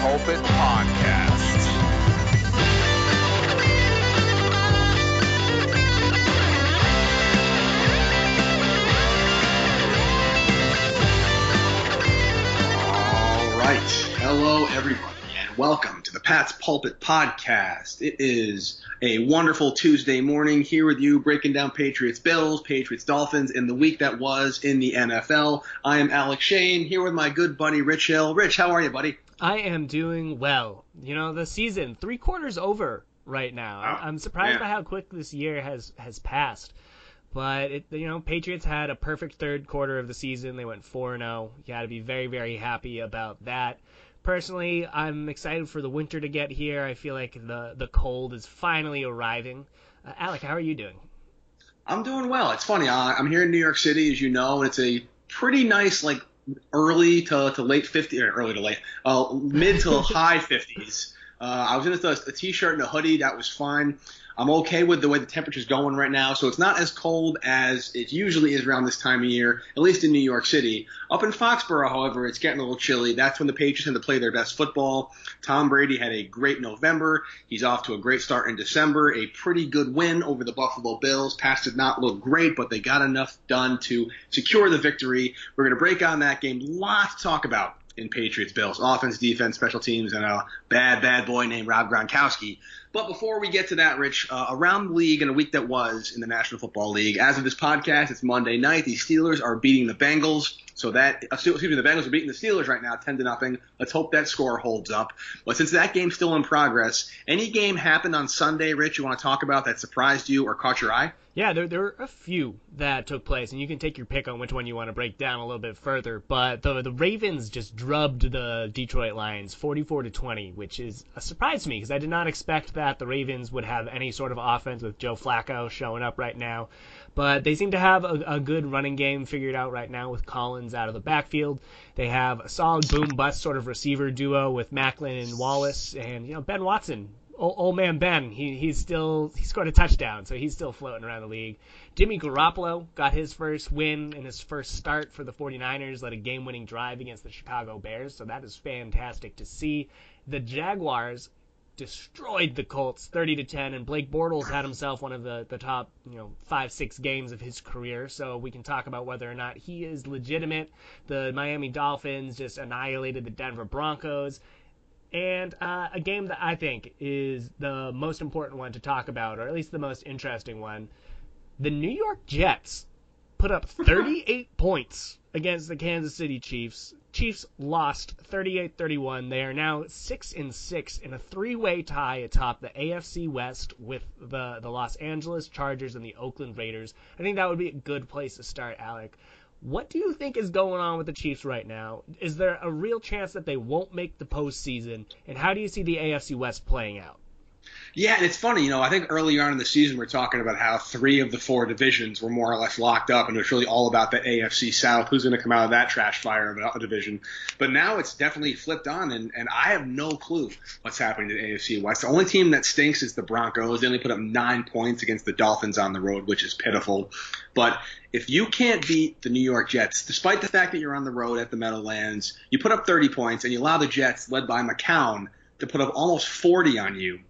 Pulpit Podcast. All right. Hello, everybody, and welcome to the Pat's Pulpit Podcast. It is a wonderful Tuesday morning here with you, breaking down Patriots Bills, Patriots Dolphins, and the week that was in the NFL. I am Alec Shane here with my good buddy Rich Hill. Rich, how are you, buddy? I am doing well. You know, the season three quarters over right now. Wow. I'm surprised Yeah. by how quick this year has has passed. But it, you know, Patriots had a perfect third quarter of the season. They went four and zero. You got to be very very happy about that. Personally, I'm excited for the winter to get here. I feel like the the cold is finally arriving. Uh, Alec, how are you doing? I'm doing well. It's funny. I'm here in New York City, as you know, and it's a pretty nice, like, early to, to late 50s, or early to late, uh, mid to high 50s. Uh, I was in a, a t-shirt and a hoodie. That was fine. I'm okay with the way the temperature's going right now, so it's not as cold as it usually is around this time of year, at least in New York City. Up in Foxborough, however, it's getting a little chilly. That's when the Patriots tend to play their best football. Tom Brady had a great November. He's off to a great start in December. A pretty good win over the Buffalo Bills. Past did not look great, but they got enough done to secure the victory. We're going to break on that game. Lots to talk about in Patriots Bills. Offense, defense, special teams, and a bad, bad boy named Rob Gronkowski. But before we get to that, Rich, uh, around the league in a week that was in the National Football League, as of this podcast, it's Monday night. The Steelers are beating the Bengals. So that, uh, excuse me, the Bengals are beating the Steelers right now, 10 to nothing. Let's hope that score holds up. But since that game's still in progress, any game happened on Sunday, Rich, you want to talk about that surprised you or caught your eye? Yeah, there, there were a few that took place, and you can take your pick on which one you want to break down a little bit further. But the the Ravens just drubbed the Detroit Lions 44 to 20, which is a surprise to me because I did not expect that the Ravens would have any sort of offense with Joe Flacco showing up right now. But they seem to have a, a good running game figured out right now with Collins out of the backfield. They have a solid boom bust sort of receiver duo with Maclin and Wallace, and you know Ben Watson old, old man Ben, he he's still he scored a touchdown, so he's still floating around the league. Jimmy Garoppolo got his first win in his first start for the 49ers, led a game-winning drive against the Chicago Bears, so that is fantastic to see. The Jaguars destroyed the Colts 30 to 10 and Blake Bortles had himself one of the, the top, you know, 5 6 games of his career. So we can talk about whether or not he is legitimate. The Miami Dolphins just annihilated the Denver Broncos. And uh, a game that I think is the most important one to talk about, or at least the most interesting one. The New York Jets put up 38 points against the Kansas City Chiefs. Chiefs lost 38-31. They are now 6 and 6 in a three-way tie atop the AFC West with the the Los Angeles Chargers and the Oakland Raiders. I think that would be a good place to start, Alec. What do you think is going on with the Chiefs right now? Is there a real chance that they won't make the postseason? And how do you see the AFC West playing out? Yeah, and it's funny, you know, I think earlier on in the season we are talking about how three of the four divisions were more or less locked up, and it was really all about the AFC South, who's going to come out of that trash fire of a division. But now it's definitely flipped on, and, and I have no clue what's happening to the AFC West. The only team that stinks is the Broncos. They only put up nine points against the Dolphins on the road, which is pitiful. But if you can't beat the New York Jets, despite the fact that you're on the road at the Meadowlands, you put up 30 points, and you allow the Jets, led by McCown, to put up almost 40 on you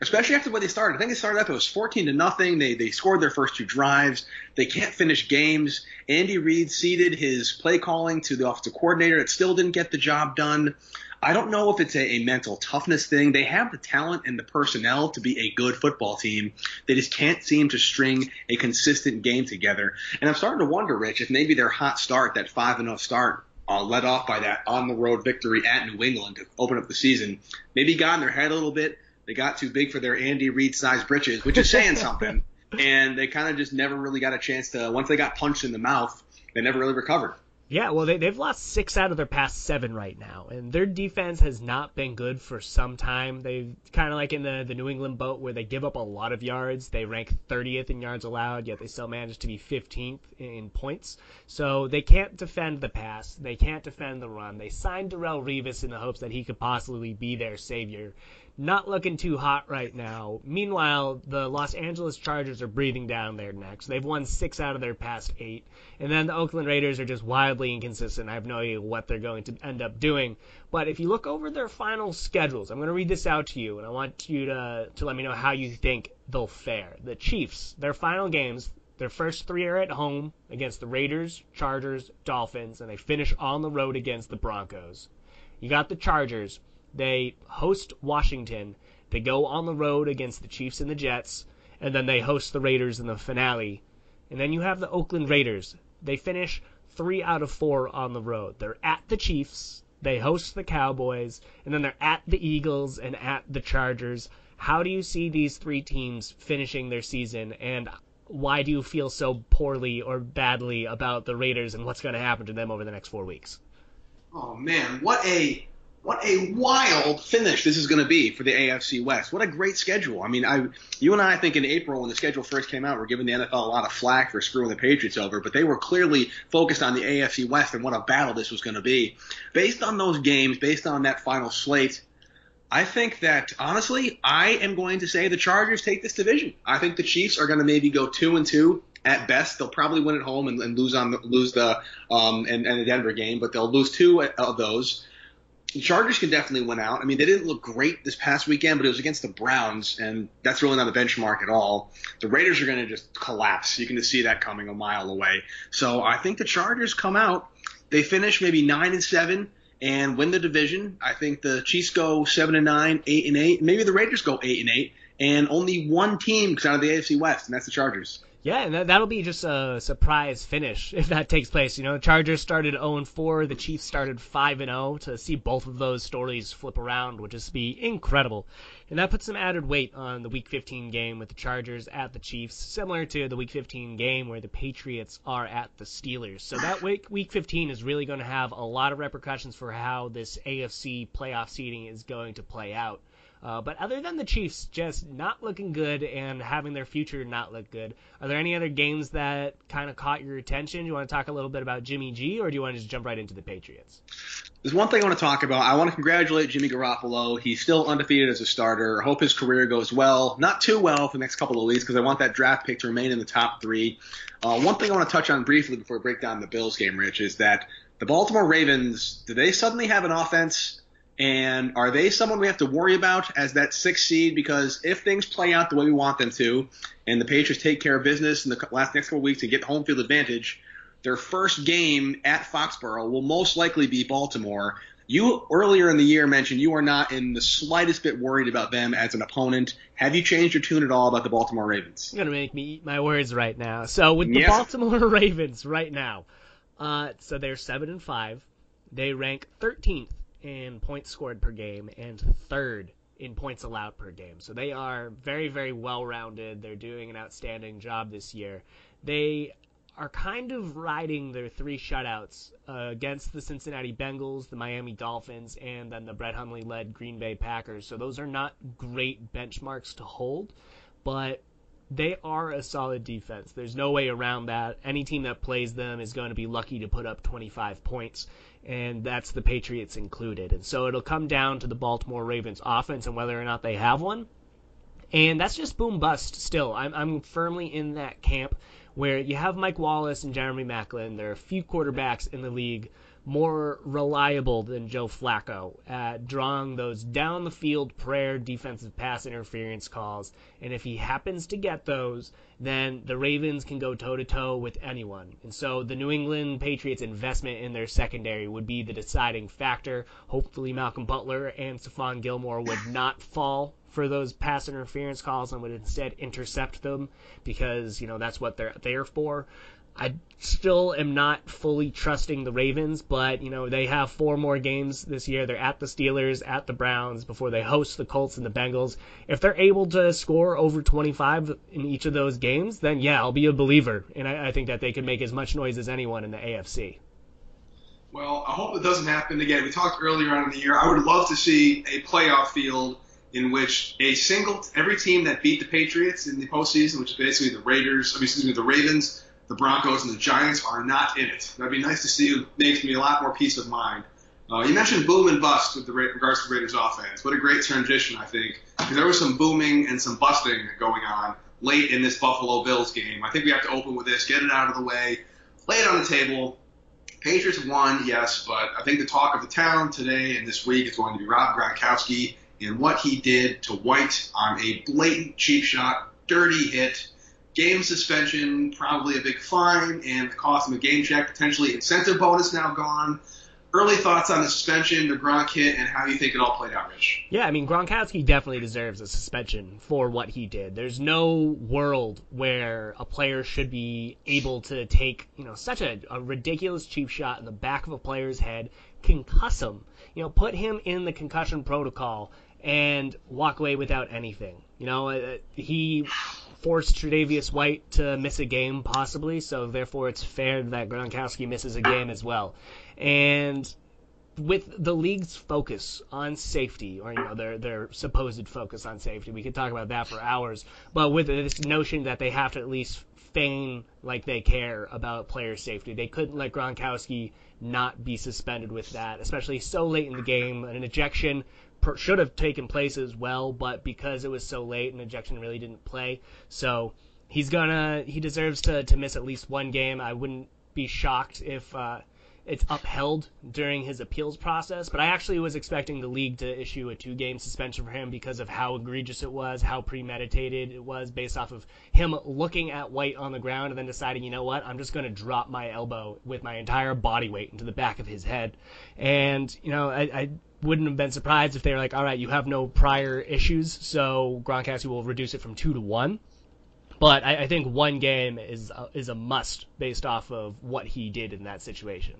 especially after way they started. I think they started up it was 14 to nothing. They they scored their first two drives. They can't finish games. Andy Reid ceded his play calling to the offensive coordinator. It still didn't get the job done. I don't know if it's a, a, mental toughness thing. They have the talent and the personnel to be a good football team. They just can't seem to string a consistent game together. And I'm starting to wonder, Rich, if maybe their hot start, that 5 0 start, uh, led off by that on the road victory at New England to open up the season, maybe got in their head a little bit. They got too big for their Andy Reid sized britches, which is saying something. And they kind of just never really got a chance to, once they got punched in the mouth, they never really recovered. Yeah, well, they, they've lost six out of their past seven right now, and their defense has not been good for some time. They've kind of like in the, the New England boat where they give up a lot of yards. They rank 30th in yards allowed, yet they still manage to be 15th in points. So they can't defend the pass. They can't defend the run. They signed Darrelle Revis in the hopes that he could possibly be their savior not looking too hot right now. Meanwhile, the Los Angeles Chargers are breathing down their necks. They've won six out of their past eight. And then the Oakland Raiders are just wildly inconsistent. I have no idea what they're going to end up doing. But if you look over their final schedules, I'm going to read this out to you, and I want you to, to let me know how you think they'll fare. The Chiefs, their final games, their first three are at home against the Raiders, Chargers, Dolphins, and they finish on the road against the Broncos. You got the Chargers they host Washington. They go on the road against the Chiefs and the Jets, and then they host the Raiders in the finale. And then you have the Oakland Raiders. They finish three out of four on the road. They're at the Chiefs, they host the Cowboys, and then they're at the Eagles and at the Chargers. How do you see these three teams finishing their season, and why do you feel so poorly or badly about the Raiders and what's going to happen to them over the next four weeks? Oh man, what a what a wild finish this is going to be for the AFC West. What a great schedule. I mean, I, you and I, I think in April when the schedule first came out, were giving the NFL a lot of flack for screwing the Patriots over, but they were clearly focused on the AFC West and what a battle this was going to be. Based on those games, based on that final slate, I think that honestly, I am going to say the Chargers take this division. I think the Chiefs are going to maybe go two and two at best. They'll probably win at home and, and lose on the, lose the um and, and the Denver game, but they'll lose two of those the Chargers can definitely win out. I mean, they didn't look great this past weekend, but it was against the Browns, and that's really not a benchmark at all. The Raiders are going to just collapse. You can just see that coming a mile away. So I think the Chargers come out. They finish maybe nine and seven and win the division. I think the Chiefs go seven and nine, eight and eight. Maybe the Raiders go eight and eight, and only one team comes out of the AFC West, and that's the Chargers. Yeah, and that, that'll be just a surprise finish if that takes place. You know, the Chargers started 0 4, the Chiefs started 5 0. To see both of those stories flip around would just be incredible. And that puts some added weight on the Week 15 game with the Chargers at the Chiefs, similar to the Week 15 game where the Patriots are at the Steelers. So that week, week 15 is really going to have a lot of repercussions for how this AFC playoff seeding is going to play out. Uh, but other than the Chiefs just not looking good and having their future not look good, are there any other games that kind of caught your attention? Do you want to talk a little bit about Jimmy G, or do you want to just jump right into the Patriots? There's one thing I want to talk about. I want to congratulate Jimmy Garoppolo. He's still undefeated as a starter. I hope his career goes well. Not too well for the next couple of weeks because I want that draft pick to remain in the top three. Uh, one thing I want to touch on briefly before we break down the Bills game, Rich, is that the Baltimore Ravens, do they suddenly have an offense and are they someone we have to worry about as that sixth seed? Because if things play out the way we want them to, and the Patriots take care of business in the last next couple weeks and get home field advantage, their first game at Foxborough will most likely be Baltimore. You earlier in the year mentioned you are not in the slightest bit worried about them as an opponent. Have you changed your tune at all about the Baltimore Ravens? You're gonna make me eat my words right now. So with the yes. Baltimore Ravens right now, uh, so they're seven and five. They rank 13th in points scored per game and third in points allowed per game. So they are very, very well rounded. They're doing an outstanding job this year. They are kind of riding their three shutouts uh, against the Cincinnati Bengals, the Miami Dolphins, and then the Brett Hundley led Green Bay Packers. So those are not great benchmarks to hold, but they are a solid defense. There's no way around that. Any team that plays them is going to be lucky to put up 25 points, and that's the Patriots included. And so it'll come down to the Baltimore Ravens offense and whether or not they have one. And that's just boom bust still. I'm, I'm firmly in that camp where you have Mike Wallace and Jeremy Maclin. There are a few quarterbacks in the league more reliable than Joe Flacco at drawing those down the field prayer defensive pass interference calls. And if he happens to get those, then the Ravens can go toe to toe with anyone. And so the New England Patriots investment in their secondary would be the deciding factor. Hopefully Malcolm Butler and Stephon Gilmore would not fall for those pass interference calls and would instead intercept them because, you know, that's what they're there for. I still am not fully trusting the Ravens, but you know they have four more games this year. They're at the Steelers, at the Browns before they host the Colts and the Bengals. If they're able to score over 25 in each of those games, then yeah, I'll be a believer, and I, I think that they can make as much noise as anyone in the AFC. Well, I hope it doesn't happen again. We talked earlier on in the year. I would love to see a playoff field in which a single every team that beat the Patriots in the postseason, which is basically the Raiders, I mean, excuse me, the Ravens, the Broncos, and the Giants, are not in it. That'd be nice to see. It makes me a lot more peace of mind. Uh, you mentioned boom and bust with the regards to the Raiders offense. What a great transition, I think, because there was some booming and some busting going on late in this Buffalo Bills game. I think we have to open with this, get it out of the way, lay it on the table. Patriots won, yes, but I think the talk of the town today and this week is going to be Rob Gronkowski and what he did to White on a blatant cheap shot, dirty hit, game suspension, probably a big fine, and the cost of a game check, potentially incentive bonus now gone. Early thoughts on the suspension, the Gronk hit, and how you think it all played out, Rich? Yeah, I mean Gronkowski definitely deserves a suspension for what he did. There's no world where a player should be able to take, you know, such a, a ridiculous cheap shot in the back of a player's head, concuss him, you know, put him in the concussion protocol, and walk away without anything. You know, uh, he forced Tre'Davious White to miss a game possibly, so therefore it's fair that Gronkowski misses a game as well. And with the league's focus on safety, or you know their their supposed focus on safety, we could talk about that for hours. But with this notion that they have to at least feign like they care about player safety, they couldn't let Gronkowski not be suspended with that, especially so late in the game. An ejection per, should have taken place as well, but because it was so late, an ejection really didn't play. So he's gonna he deserves to to miss at least one game. I wouldn't be shocked if uh, it's upheld during his appeals process. But I actually was expecting the league to issue a two game suspension for him because of how egregious it was, how premeditated it was, based off of him looking at White on the ground and then deciding, you know what, I'm just going to drop my elbow with my entire body weight into the back of his head. And, you know, I, I wouldn't have been surprised if they were like, all right, you have no prior issues, so Gronkowski will reduce it from two to one. But I, I think one game is a, is a must based off of what he did in that situation.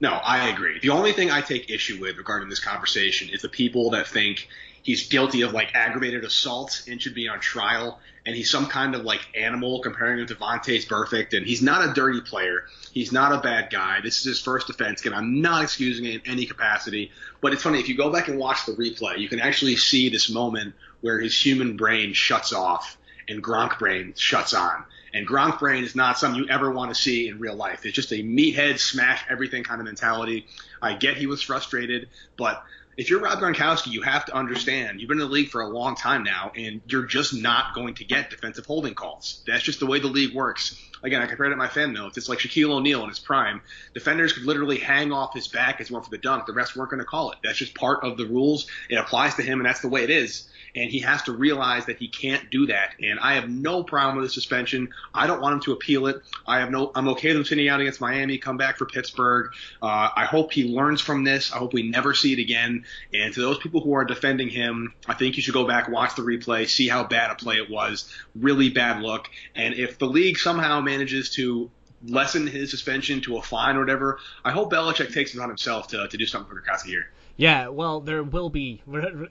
No, I agree. The only thing I take issue with regarding this conversation is the people that think he's guilty of like aggravated assault and should be on trial, and he's some kind of like animal comparing him to Vontaze Burfict, and he's not a dirty player. He's not a bad guy. This is his first offense. Again, I'm not excusing it in any capacity, but it's funny if you go back and watch the replay, you can actually see this moment where his human brain shuts off and Gronk brain shuts on. And Gronk brain is not something you ever want to see in real life. It's just a meathead, smash everything kind of mentality. I get he was frustrated, but if you're Rob Gronkowski, you have to understand you've been in the league for a long time now, and you're just not going to get defensive holding calls. That's just the way the league works. Again, I compared it to my fan notes. It's like Shaquille O'Neal in his prime. Defenders could literally hang off his back as he went for the dunk. The refs weren't going to call it. That's just part of the rules. It applies to him, and that's the way it is and he has to realize that he can't do that. And I have no problem with the suspension. I don't want him to appeal it. I have no. I'm okay with him sitting out against Miami, come back for Pittsburgh. Uh, I hope he learns from this. I hope we never see it again. And to those people who are defending him, I think you should go back, watch the replay, see how bad a play it was. Really bad look. And if the league somehow manages to lessen his suspension to a fine or whatever, I hope Belichick takes it on himself to, to do something for Gronkowski here. Yeah, well, there will be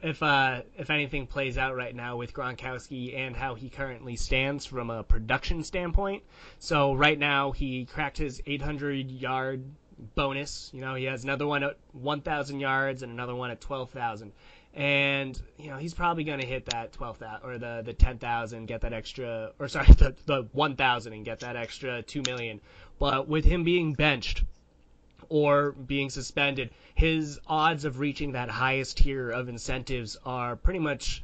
if uh, if anything plays out right now with Gronkowski and how he currently stands from a production standpoint. So right now he cracked his 800 yard bonus. You know, he has another one at 1,000 yards and another one at 12,000. And you know he's probably going to hit that 12,000 or the the 10,000, get that extra, or sorry, the the 1,000 and get that extra two million. But with him being benched or being suspended, his odds of reaching that highest tier of incentives are pretty much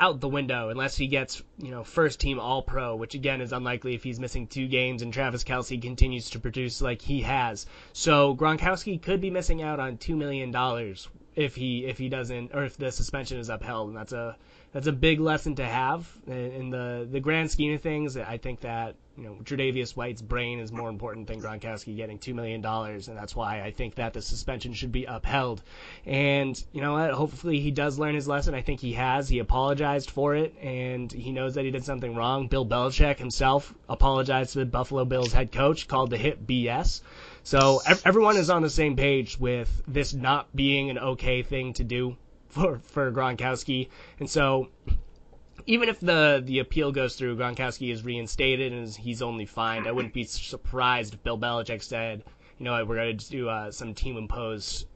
out the window unless he gets, you know, first team All Pro, which again is unlikely if he's missing two games and Travis Kelce continues to produce like he has. So Gronkowski could be missing out on two million dollars if he if he doesn't or if the suspension is upheld, and that's a that's a big lesson to have in the the grand scheme of things. I think that you know Tre'Davious White's brain is more important than Gronkowski getting two million dollars, and that's why I think that the suspension should be upheld. And you know what? Hopefully he does learn his lesson. I think he has. He apologized for it, and he knows that he did something wrong. Bill Belichick himself apologized to the Buffalo Bills head coach, called the hit BS. So everyone is on the same page with this not being an okay thing to do for for Gronkowski, and so even if the the appeal goes through, Gronkowski is reinstated and he's only fined. I wouldn't be surprised if Bill Belichick said, you know, we're going to do uh, some team imposed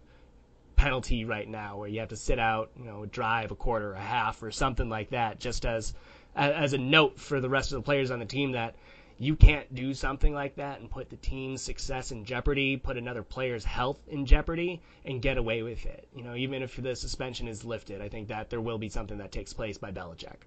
penalty right now where you have to sit out, you know, drive a quarter, a half, or something like that, just as as a note for the rest of the players on the team that you can't do something like that and put the team's success in jeopardy, put another player's health in jeopardy, and get away with it. You know, even if the suspension is lifted, I think that there will be something that takes place by Belichick.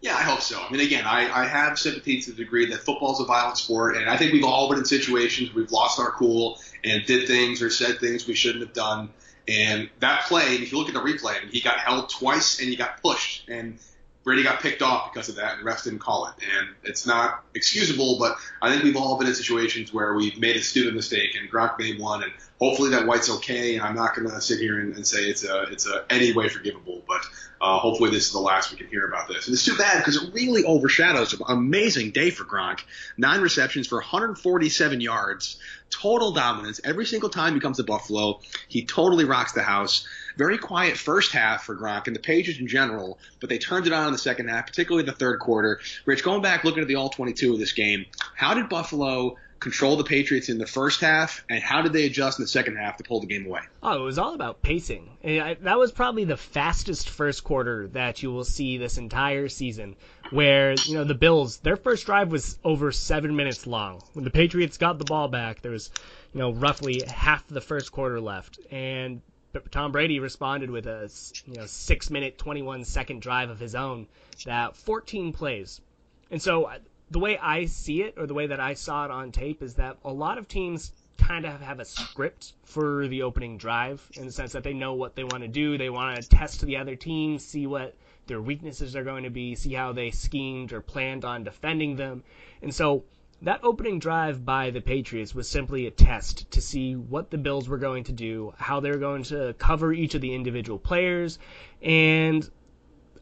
Yeah, I hope so. I mean, again, I, I have sympathy to the degree that football's a violent sport, and I think we've all been in situations where we've lost our cool and did things or said things we shouldn't have done. And that play, if you look at the replay, he got held twice and he got pushed. And Brady got picked off because of that, and refs didn't call it. And it's not excusable, but I think we've all been in situations where we've made a stupid mistake, and Gronk made one, and hopefully that White's okay. And I'm not going to sit here and, and, say it's a it's a any way forgivable, but uh, hopefully this is the last we can hear about this. And it's too bad because it really overshadows an amazing day for Gronk. Nine receptions for 147 yards, total dominance every single time he comes to Buffalo. He totally rocks the house very quiet first half for Gronk and the Patriots in general, but they turned it on in the second half, particularly the third quarter. Rich, going back looking at the all 22 of this game, how did Buffalo control the Patriots in the first half, and how did they adjust in the second half to pull the game away? Oh, it was all about pacing. That was probably the fastest first quarter that you will see this entire season. Where you know the Bills, their first drive was over seven minutes long. When the Patriots got the ball back, there was you know roughly half the first quarter left, and Tom Brady responded with a you know six minute, 21 second drive of his own that 14 plays. And so uh, the way I see it, or the way that I saw it on tape, is that a lot of teams kind of have a script for the opening drive in the sense that they know what they want to do. They want to test the other team, see what their weaknesses are going to be, see how they schemed or planned on defending them. And so that opening drive by the Patriots was simply a test to see what the Bills were going to do, how they were going to cover each of the individual players, and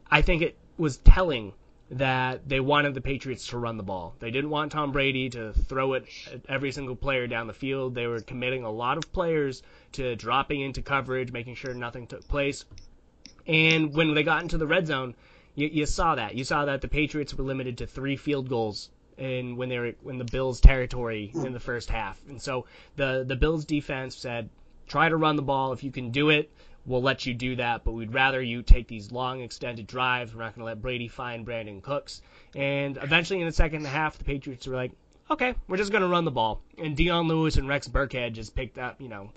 I think it was telling that they wanted the Patriots to run the ball. They didn't want Tom Brady to throw it at every single player down the field. They were committing a lot of players to dropping into coverage, making sure nothing took place. And when they got into the red zone, you, you saw that. You saw that the Patriots were limited to three field goals in when they were in the Bills' territory in the first half. And so the the Bills' defense said, try to run the ball. If you can do it, we'll let you do that. But we'd rather you take these long extended drives. We're not going to let Brady find Brandin Cooks. And eventually in the second half, the Patriots were like, okay, we're just going to run the ball. And Dion Lewis and Rex Burkhead just picked up, you know,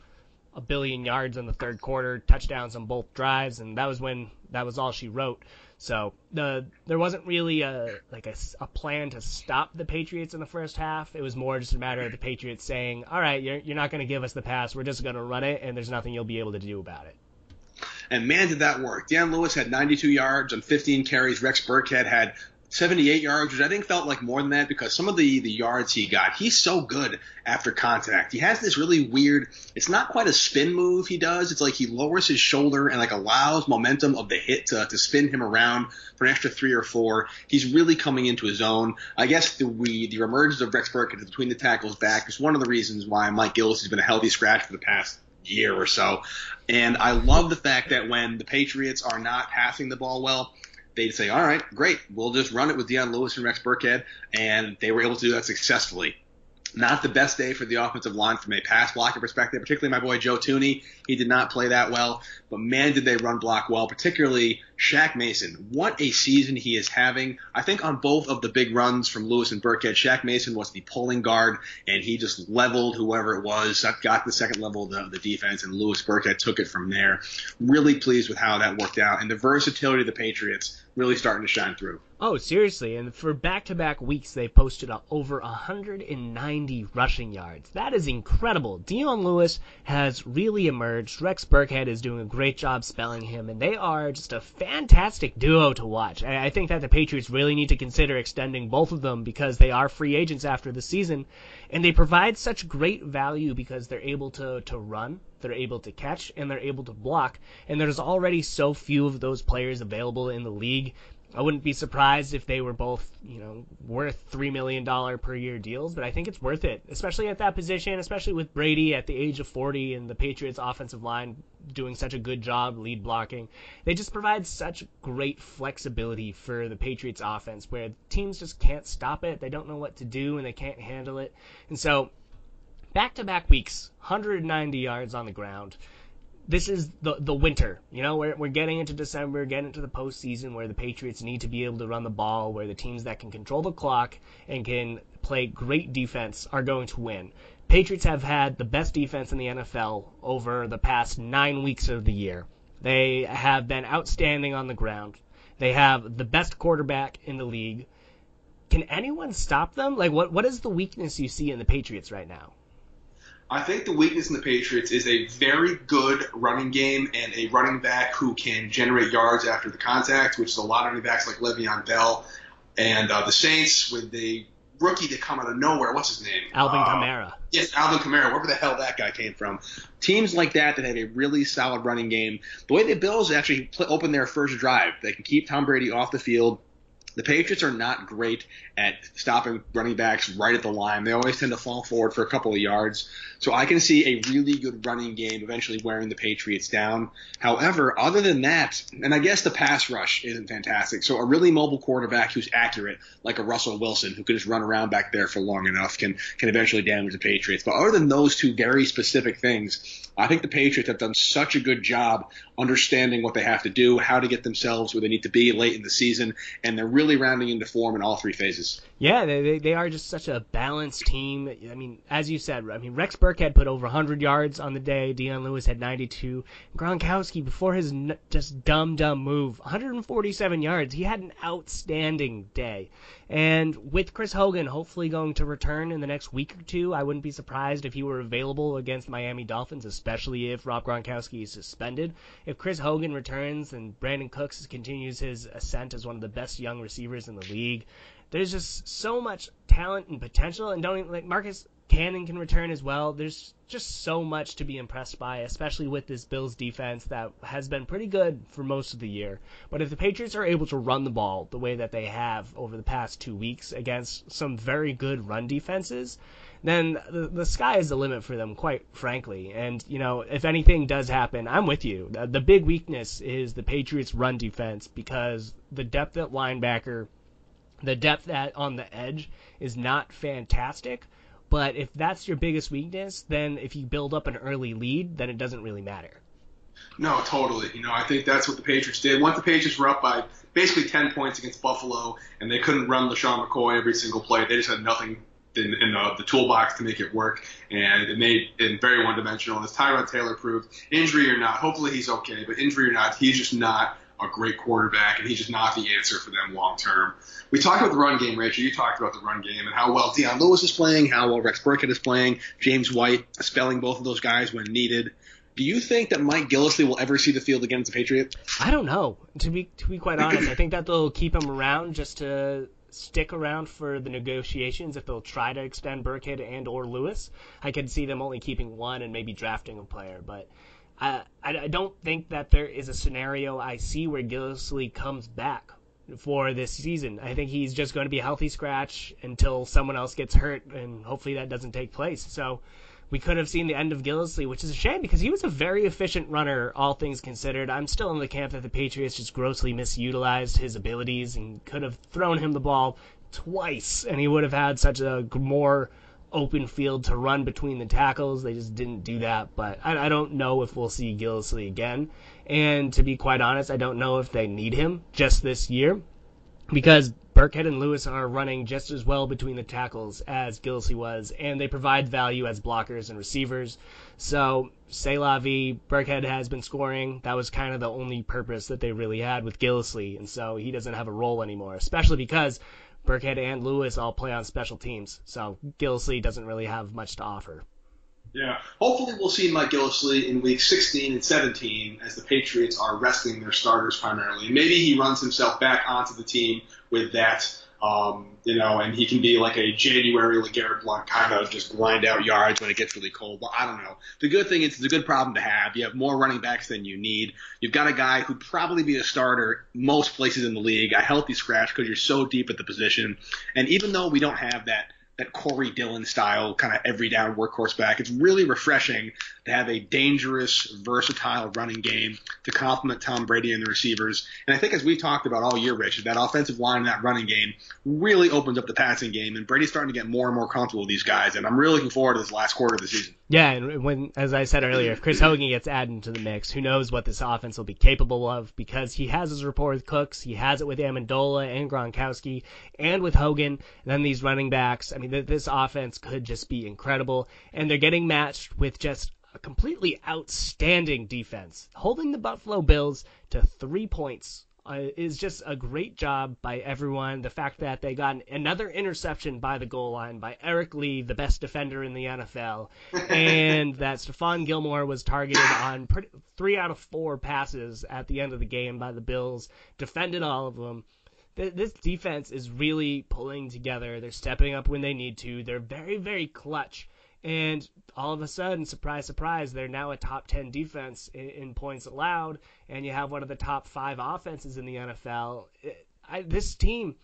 a billion yards in the third quarter, touchdowns on both drives, and that was when that was all she wrote. So the there wasn't really a like a, a, plan to stop the Patriots in the first half. It was more just a matter of the Patriots saying, "All right, you're you're not going to give us the pass. We're just going to run it, and there's nothing you'll be able to do about it." And man, did that work! Dan Lewis had 92 yards on 15 carries. Rex Burkhead had 78 yards, which I think felt like more than that because some of the the yards he got, he's so good after contact. He has this really weird. It's not quite a spin move he does. It's like he lowers his shoulder and like allows momentum of the hit to, to spin him around for an extra three or four. He's really coming into his own. I guess the we the emergence of Rex Burkhead between the tackles back is one of the reasons why Mike Gillis has been a healthy scratch for the past year or so. And I love the fact that when the Patriots are not passing the ball well they'd say, all right, great, we'll just run it with Dion Lewis and Rex Burkhead, and they were able to do that successfully. Not the best day for the offensive line from a pass blocking perspective, particularly my boy Joe Thuney. He did not play that well, but man, did they run block well, particularly Shaq Mason, what a season he is having. I think on both of the big runs from Lewis and Burkhead, Shaq Mason was the pulling guard, and he just leveled whoever it was, got the second level of the, the defense, and Lewis Burkhead took it from there. Really pleased with how that worked out, and the versatility of the Patriots really starting to shine through. Oh, seriously. And for back to back weeks, they posted over 190 rushing yards. That is incredible. Dion Lewis has really emerged. Rex Burkhead is doing a great job spelling him, and they are just a fantastic duo to watch. I think that the Patriots really need to consider extending both of them because they are free agents after the season, and they provide such great value because they're able to, to run they're able to catch and they're able to block. And there's already so few of those players available in the league. I wouldn't be surprised if they were both, you know, worth three million dollar per year deals, but I think it's worth it, especially at that position, especially with Brady at the age of 40 and the Patriots offensive line doing such a good job lead blocking. They just provide such great flexibility for the Patriots offense where teams just can't stop it. They don't know what to do and they can't handle it. And so back to back weeks, 190 yards on the ground. This is the the winter. You know, we're, we're getting into December, getting into the postseason where the Patriots need to be able to run the ball, where the teams that can control the clock and can play great defense are going to win. Patriots have had the best defense in the NFL over the past nine weeks of the year. They have been outstanding on the ground. They have the best quarterback in the league. Can anyone stop them? Like, what what is the weakness you see in the Patriots right now? I think the weakness in the Patriots is a very good running game and a running back who can generate yards after the contact, which is a lot of running backs like Le'Veon Bell and uh, the Saints with the rookie that come out of nowhere. What's his name? Alvin uh, Kamara. Yes, Alvin Kamara. Wherever the hell that guy came from. Teams like that that have a really solid running game. The way the Bills actually play, open their first drive, they can keep Tom Brady off the field the Patriots are not great at stopping running backs right at the line. They always tend to fall forward for a couple of yards. So I can see a really good running game eventually wearing the Patriots down. However, other than that, and I guess the pass rush isn't fantastic. So a really mobile quarterback who's accurate, like a Russell Wilson, who can just run around back there for long enough, can can eventually damage the Patriots. But other than those two very specific things, I think the Patriots have done such a good job understanding what they have to do, how to get themselves where they need to be late in the season, and they're really rounding into form in all three phases. Yeah, they, they are just such a balanced team. I mean, as you said, I mean, Rex Burkhead put over 100 yards on the day. Dion Lewis had 92. Gronkowski, before his n- just dumb, dumb move, 147 yards. He had an outstanding day. And with Chris Hogan hopefully going to return in the next week or two, I wouldn't be surprised if he were available against Miami Dolphins, especially if Rob Gronkowski is suspended. If Chris Hogan returns and Brandin Cooks continues his ascent as one of the best young receivers in the league, there's just so much talent and potential, and don't even, like Marcus Cannon can return as well. There's just so much to be impressed by, especially with this Bills defense that has been pretty good for most of the year. But if the Patriots are able to run the ball the way that they have over the past two weeks against some very good run defenses, then the, the sky is the limit for them, quite frankly. And, you know, if anything does happen, I'm with you. The, the big weakness is the Patriots' run defense because the depth at linebacker the depth at on the edge is not fantastic. But if that's your biggest weakness, then if you build up an early lead, then it doesn't really matter. No, totally. You know, I think that's what the Patriots did. Once the Patriots were up by basically 10 points against Buffalo, and they couldn't run LeSean McCoy every single play, they just had nothing in, in the, the, toolbox to make it work, and it made it very one-dimensional. And as Tyrod Taylor proved, injury or not, hopefully he's okay, but injury or not, he's just not a great quarterback, and he's just not the answer for them long term. We talked about the run game, Rachel. You talked about the run game and how well Dion Lewis is playing, how well Rex Burkhead is playing, James White spelling both of those guys when needed. Do you think that Mike Gillislee will ever see the field against the Patriots? I don't know. To be to be quite honest, I think that they'll keep him around just to stick around for the negotiations if they'll try to extend Burkhead and or Lewis. I could see them only keeping one and maybe drafting a player, but I, I don't think that there is a scenario I see where Gillislee comes back for this season. I think he's just going to be a healthy scratch until someone else gets hurt, and hopefully that doesn't take place. So we could have seen the end of Gillislee, which is a shame because he was a very efficient runner, all things considered. I'm still in the camp that the Patriots just grossly misutilized his abilities and could have thrown him the ball twice, and he would have had such a more open field to run between the tackles. They just didn't do that. But I, I don't know if we'll see Gillislee again. And to be quite honest, I don't know if they need him just this year because Burkhead and Lewis are running just as well between the tackles as Gillislee was, and they provide value as blockers and receivers. So, say la vie, Burkhead has been scoring. That was kind of the only purpose that they really had with Gillislee, and so he doesn't have a role anymore, especially because Burkhead and Lewis all play on special teams. So, Gillislee doesn't really have much to offer. Yeah. Hopefully, we'll see Mike Gillislee in week 16 and 17 as the Patriots are resting their starters primarily. Maybe he runs himself back onto the team with that, um, you know, and he can be like a January LeGarrette Blunt kind of just grind out yards when it gets really cold. But I don't know. The good thing is it's a good problem to have. You have more running backs than you need. You've got a guy who'd probably be a starter most places in the league, a healthy scratch because you're so deep at the position. And even though we don't have that that Corey Dillon style kind of every down workhorse back. It's really refreshing to have a dangerous, versatile running game to complement Tom Brady and the receivers. And I think as we talked about all year, Rich, that offensive line and that running game really opens up the passing game. And Brady's starting to get more and more comfortable with these guys. And I'm really looking forward to this last quarter of the season. Yeah, and when, as I said earlier, if Chris Hogan gets added into the mix, who knows what this offense will be capable of because he has his rapport with Cooks, he has it with Amendola and Gronkowski, and with Hogan, and then these running backs. I mean, this offense could just be incredible, and they're getting matched with just a completely outstanding defense, holding the Buffalo Bills to three points uh, is just a great job by everyone. The fact that they got another interception by the goal line by Eric Lee, the best defender in the NFL, and that Stephon Gilmore was targeted on pretty, three out of four passes at the end of the game by the Bills, defended all of them. This defense is really pulling together. They're stepping up when they need to. They're very, very clutch and all of a sudden, surprise, surprise, they're now a top 10 defense in, in points allowed, and you have one of the top five offenses in the NFL. I, this team,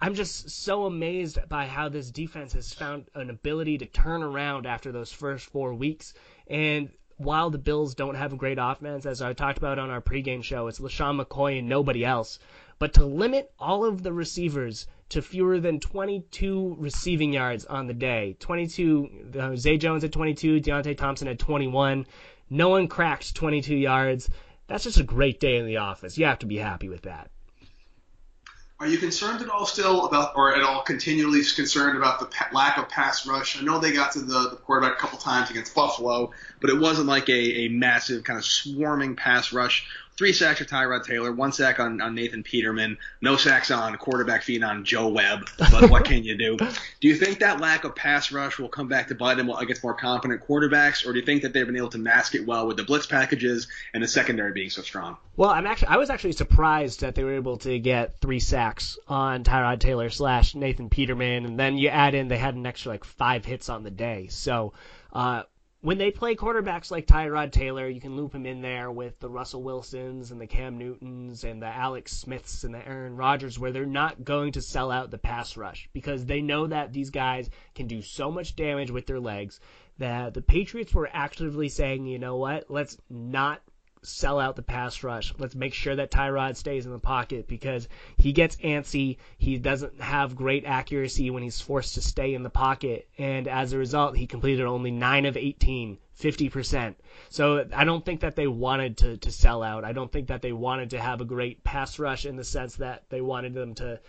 I'm just so amazed by how this defense has found an ability to turn around after those first four weeks. And while the Bills don't have a great offense, as I talked about on our pregame show, it's LeSean McCoy and nobody else. But to limit all of the receivers to fewer than 22 receiving yards on the day. 22, uh, Zay Jones at 22, Deonte Thompson at 21. No one cracked 22 yards. That's just a great day in the office. You have to be happy with that. Are you concerned at all still about, or at all continually concerned about the lack of pass rush? I know they got to the, the quarterback a couple times against Buffalo, but it wasn't like a, a massive kind of swarming pass rush three sacks of Tyrod Taylor, one sack on, on Nathan Peterman, no sacks on quarterback on Joe Webb. But what can you do? Do you think that lack of pass rush will come back to bite them against more competent quarterbacks, or do you think that they've been able to mask it well with the blitz packages and the secondary being so strong? Well, I'm actually I was actually surprised that they were able to get three sacks on Tyrod Taylor slash Nathan Peterman, and then you add in they had an extra like five hits on the day. So. Uh, when they play quarterbacks like Tyrod Taylor, you can loop him in there with the Russell Wilsons and the Cam Newtons and the Alex Smiths and the Aaron Rodgers, where they're not going to sell out the pass rush because they know that these guys can do so much damage with their legs that the Patriots were actively saying, you know what, let's not sell out the pass rush. Let's make sure that Tyrod stays in the pocket because he gets antsy. He doesn't have great accuracy when he's forced to stay in the pocket. And as a result, he completed only 9 of 18, 50%. So I don't think that they wanted to, to sell out. I don't think that they wanted to have a great pass rush in the sense that they wanted them to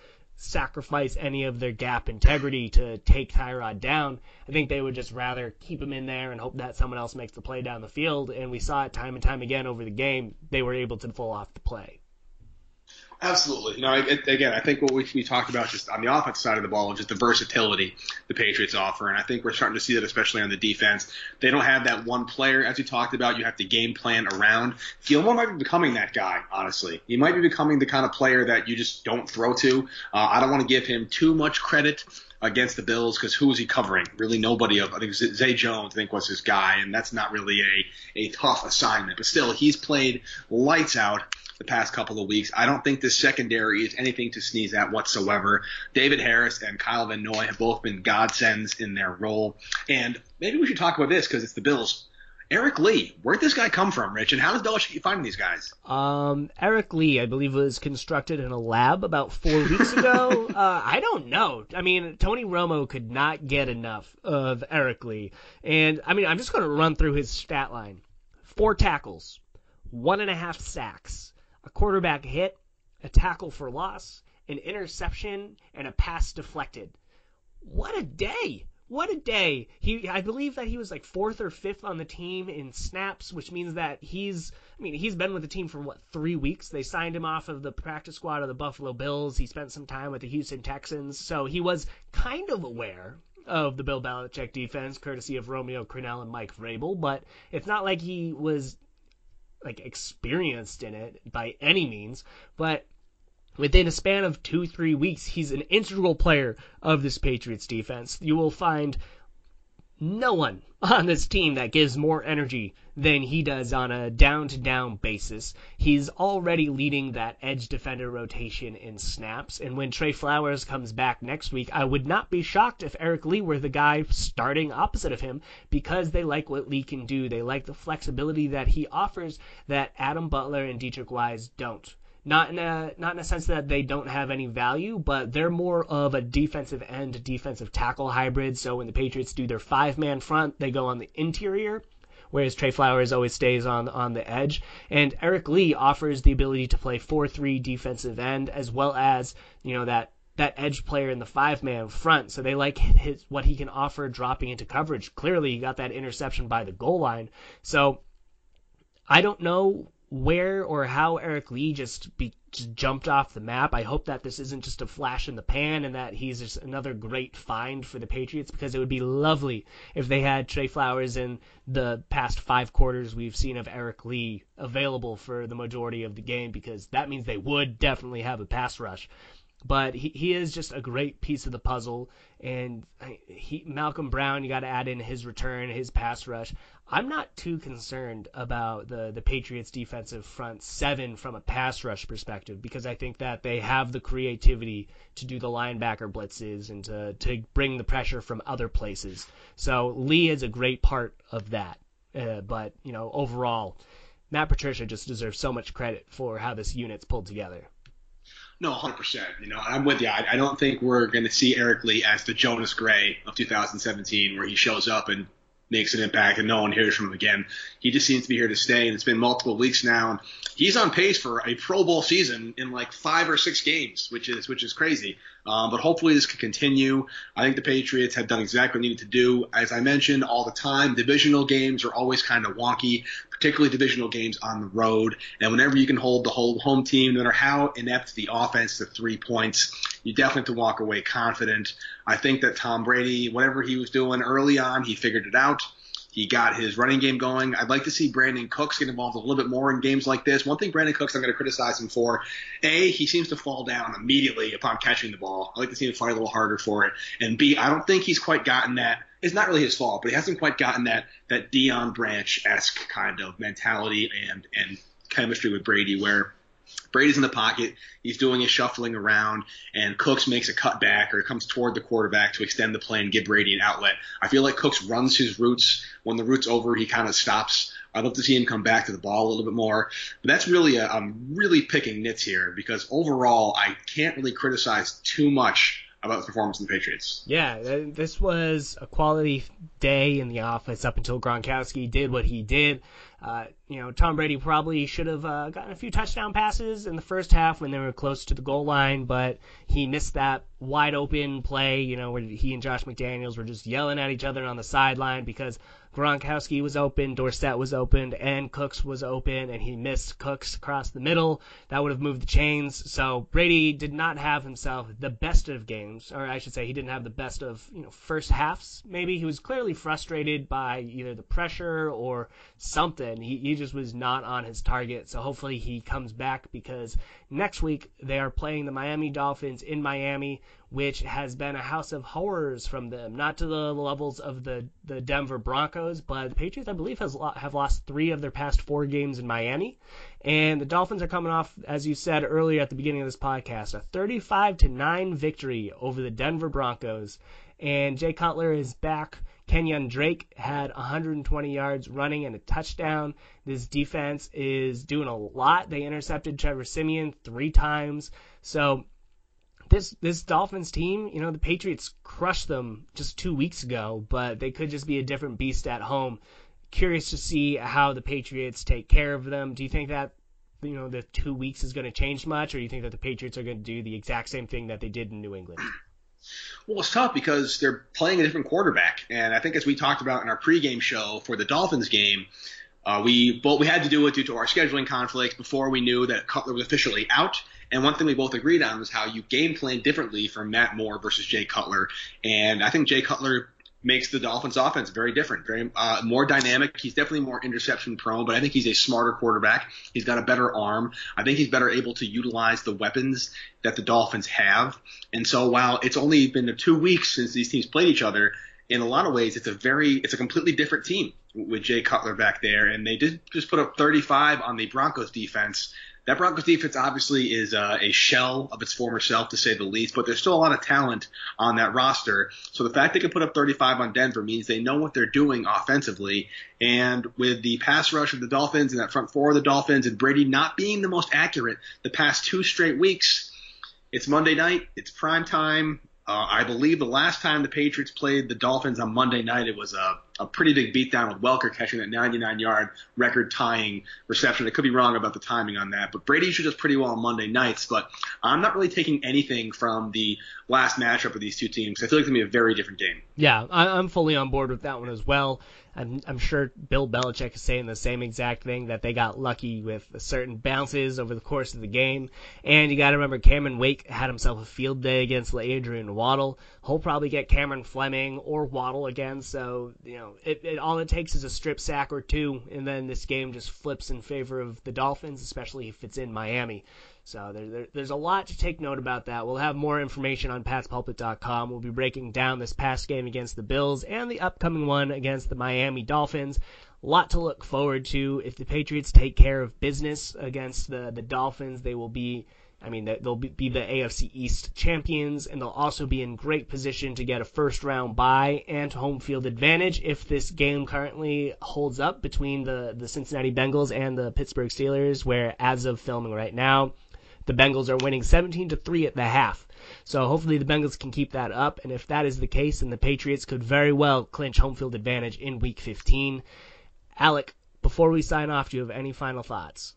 sacrifice any of their gap integrity to take Tyrod down. I think they would just rather keep him in there and hope that someone else makes the play down the field. And we saw it time and time again over the game. They were able to pull off the play. Absolutely. You know, again, I think what we, we talked about just on the offensive side of the ball, is just the versatility the Patriots offer, and I think we're starting to see that, especially on the defense. They don't have that one player, as you talked about. You have to game plan around. Gilmore might be becoming that guy. Honestly, he might be becoming the kind of player that you just don't throw to. Uh, I don't want to give him too much credit against the Bills because who was he covering? Really nobody. Of I think Zay Jones I think was his guy, and that's not really a a tough assignment. But still, he's played lights out the past couple of weeks. I don't think this secondary is anything to sneeze at whatsoever. David Harris and Kyle Van Noy have both been godsends in their role. And maybe we should talk about this because it's the Bills. Eric Lee, where'd this guy come from, Rich? And how does Belichick keep finding these guys? Um, Eric Lee, I believe, was constructed in a lab about four weeks ago. uh, I don't know. I mean, Tony Romo could not get enough of Eric Lee. And, I mean, I'm just going to run through his stat line four tackles, one and a half sacks, a quarterback hit, a tackle for loss, an interception, and a pass deflected. What a day! what a day. He I believe that he was like fourth or fifth on the team in snaps, which means that he's I mean, he's been with the team for what, 3 weeks. They signed him off of the practice squad of the Buffalo Bills. He spent some time with the Houston Texans, so he was kind of aware of the Bill Belichick defense, courtesy of Romeo Crennel and Mike Vrabel, but it's not like he was like experienced in it by any means, but within a span of two, three weeks, he's an integral player of this Patriots defense. You will find no one on this team that gives more energy than he does on a down to down basis. He's already leading that edge defender rotation in snaps. And when Trey Flowers comes back next week, I would not be shocked if Eric Lee were the guy starting opposite of him because they like what Lee can do. They like the flexibility that he offers that Adam Butler and Deatrich Wise don't. Not in a not in a sense that they don't have any value, but they're more of a defensive end, defensive tackle hybrid. So when the Patriots do their five man front, they go on the interior whereas Trey Flowers always stays on on the edge. And Eric Lee offers the ability to play 4-3 defensive end as well as, you know, that that edge player in the five man front. So they like his what he can offer dropping into coverage. Clearly he got that interception by the goal line. So I don't know where or how Eric Lee just be just jumped off the map. I hope that this isn't just a flash in the pan and that he's just another great find for the Patriots because it would be lovely if they had Trey Flowers in the past five quarters we've seen of Eric Lee available for the majority of the game because that means they would definitely have a pass rush. But he, he is just a great piece of the puzzle, and he Malcolm Brown, you got to add in his return, his pass rush. I'm not too concerned about the the Patriots defensive front seven from a pass rush perspective because I think that they have the creativity to do the linebacker blitzes and to to bring the pressure from other places. So Lee is a great part of that. Uh, but you know, overall, Matt Patricia just deserves so much credit for how this unit's pulled together. No, 100%. You know, I'm with you. I, I don't think we're going to see Eric Lee as the Jonas Gray of 2017, where he shows up and makes an impact and no one hears from him again. He just seems to be here to stay, and it's been multiple weeks now. And he's on pace for a Pro Bowl season in like five or six games, which is which is crazy. Um, but hopefully this can continue. I think the Patriots have done exactly what they needed to do. As I mentioned all the time, divisional games are always kind of wonky, particularly divisional games on the road. And whenever you can hold the whole home team, no matter how inept the offense to three points, you definitely have to walk away confident. I think that Tom Brady, whatever he was doing early on, he figured it out. He got his running game going. I'd like to see Brandin Cooks get involved a little bit more in games like this. One thing Brandin Cooks I'm going to criticize him for, A, he seems to fall down immediately upon catching the ball. I like to see him fight a little harder for it. And B, I don't think he's quite gotten that. It's not really his fault, but he hasn't quite gotten that that Deion Branch esque kind of mentality and and chemistry with Brady where Brady's in the pocket. He's doing his shuffling around, and Cooks makes a cutback or comes toward the quarterback to extend the play and give Brady an outlet. I feel like Cooks runs his routes. When the route's over, he kind of stops. I'd love to see him come back to the ball a little bit more. But that's really, a, I'm really picking nits here because overall, I can't really criticize too much about the performance of the Patriots. Yeah, this was a quality day in the office up until Gronkowski did what he did. Uh, you know, Tom Brady probably should have uh, gotten a few touchdown passes in the first half when they were close to the goal line, but he missed that wide open play, you know, where he and Josh McDaniels were just yelling at each other on the sideline because Gronkowski was open, Dorsett was open, and Cooks was open, and he missed Cooks across the middle. That would have moved the chains. So Brady did not have himself the best of games, or I should say, he didn't have the best of you know first halves. Maybe he was clearly frustrated by either the pressure or something. He, he just was not on his target. So hopefully he comes back because next week they are playing the Miami Dolphins in Miami which has been a house of horrors from them. Not to the levels of the, the Denver Broncos, but the Patriots, I believe, has have lost three of their past four games in Miami. And the Dolphins are coming off, as you said earlier at the beginning of this podcast, a 35 to 9 victory over the Denver Broncos. And Jay Cutler is back Kenyan Drake had 120 yards running and a touchdown. This defense is doing a lot. They intercepted Trevor Siemian three times. So this this Dolphins team, you know, the Patriots crushed them just two weeks ago, but they could just be a different beast at home. Curious to see how the Patriots take care of them. Do you think that you know the two weeks is going to change much, or do you think that the Patriots are going to do the exact same thing that they did in New England? Well, it's tough because they're playing a different quarterback, and I think as we talked about in our pregame show for the Dolphins game, uh, we both we had to do it due to our scheduling conflict before we knew that Cutler was officially out. And one thing we both agreed on was how you game plan differently for Matt Moore versus Jay Cutler. And I think Jay Cutler makes the Dolphins offense very different, very uh, more dynamic. He's definitely more interception prone, but I think he's a smarter quarterback. He's got a better arm. I think he's better able to utilize the weapons that the Dolphins have. And so while it's only been two weeks since these teams played each other, in a lot of ways, it's a very, it's a completely different team with Jay Cutler back there. And they did just put up 35 on the Broncos defense that Broncos defense obviously is uh, a shell of its former self, to say the least, but there's still a lot of talent on that roster. So the fact they can put up 35 on Denver means they know what they're doing offensively. And with the pass rush of the Dolphins and that front four of the Dolphins and Brady not being the most accurate the past two straight weeks, it's Monday night, it's prime time. Uh, I believe the last time the Patriots played the Dolphins on Monday night, it was a, a pretty big beatdown with Welker catching that 99 yard record tying reception. I could be wrong about the timing on that, but Brady usually does pretty well on Monday nights. But I'm not really taking anything from the last matchup of these two teams. I feel like it's going to be a very different game. Yeah, I'm fully on board with that one as well. I'm, I'm sure Bill Belichick is saying the same exact thing that they got lucky with certain bounces over the course of the game. And you got to remember, Cameron Wake had himself a field day against Adrian Waddle. He'll probably get Cameron Fleming or Waddle again. So, you know, it, it, all it takes is a strip sack or two, and then this game just flips in favor of the Dolphins, especially if it's in Miami. So there, there, there's a lot to take note about that. We'll have more information on patspulpit.com. We'll be breaking down this past game against the Bills and the upcoming one against the Miami Dolphins. A lot to look forward to. If the Patriots take care of business against the, the Dolphins, they will be I mean, they'll be the AFC East champions, and they'll also be in great position to get a first round bye and home field advantage if this game currently holds up between the, the Cincinnati Bengals and the Pittsburgh Steelers, where as of filming right now, the Bengals are winning 17 to 3 at the half. So hopefully the Bengals can keep that up, and if that is the case, then the Patriots could very well clinch home field advantage in Week 15. Alec, before we sign off, do you have any final thoughts?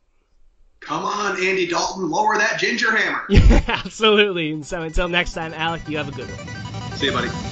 Come on, Andy Dalton, lower that ginger hammer. Yeah, absolutely. And so until next time, Alec, you have a good one. See you, buddy.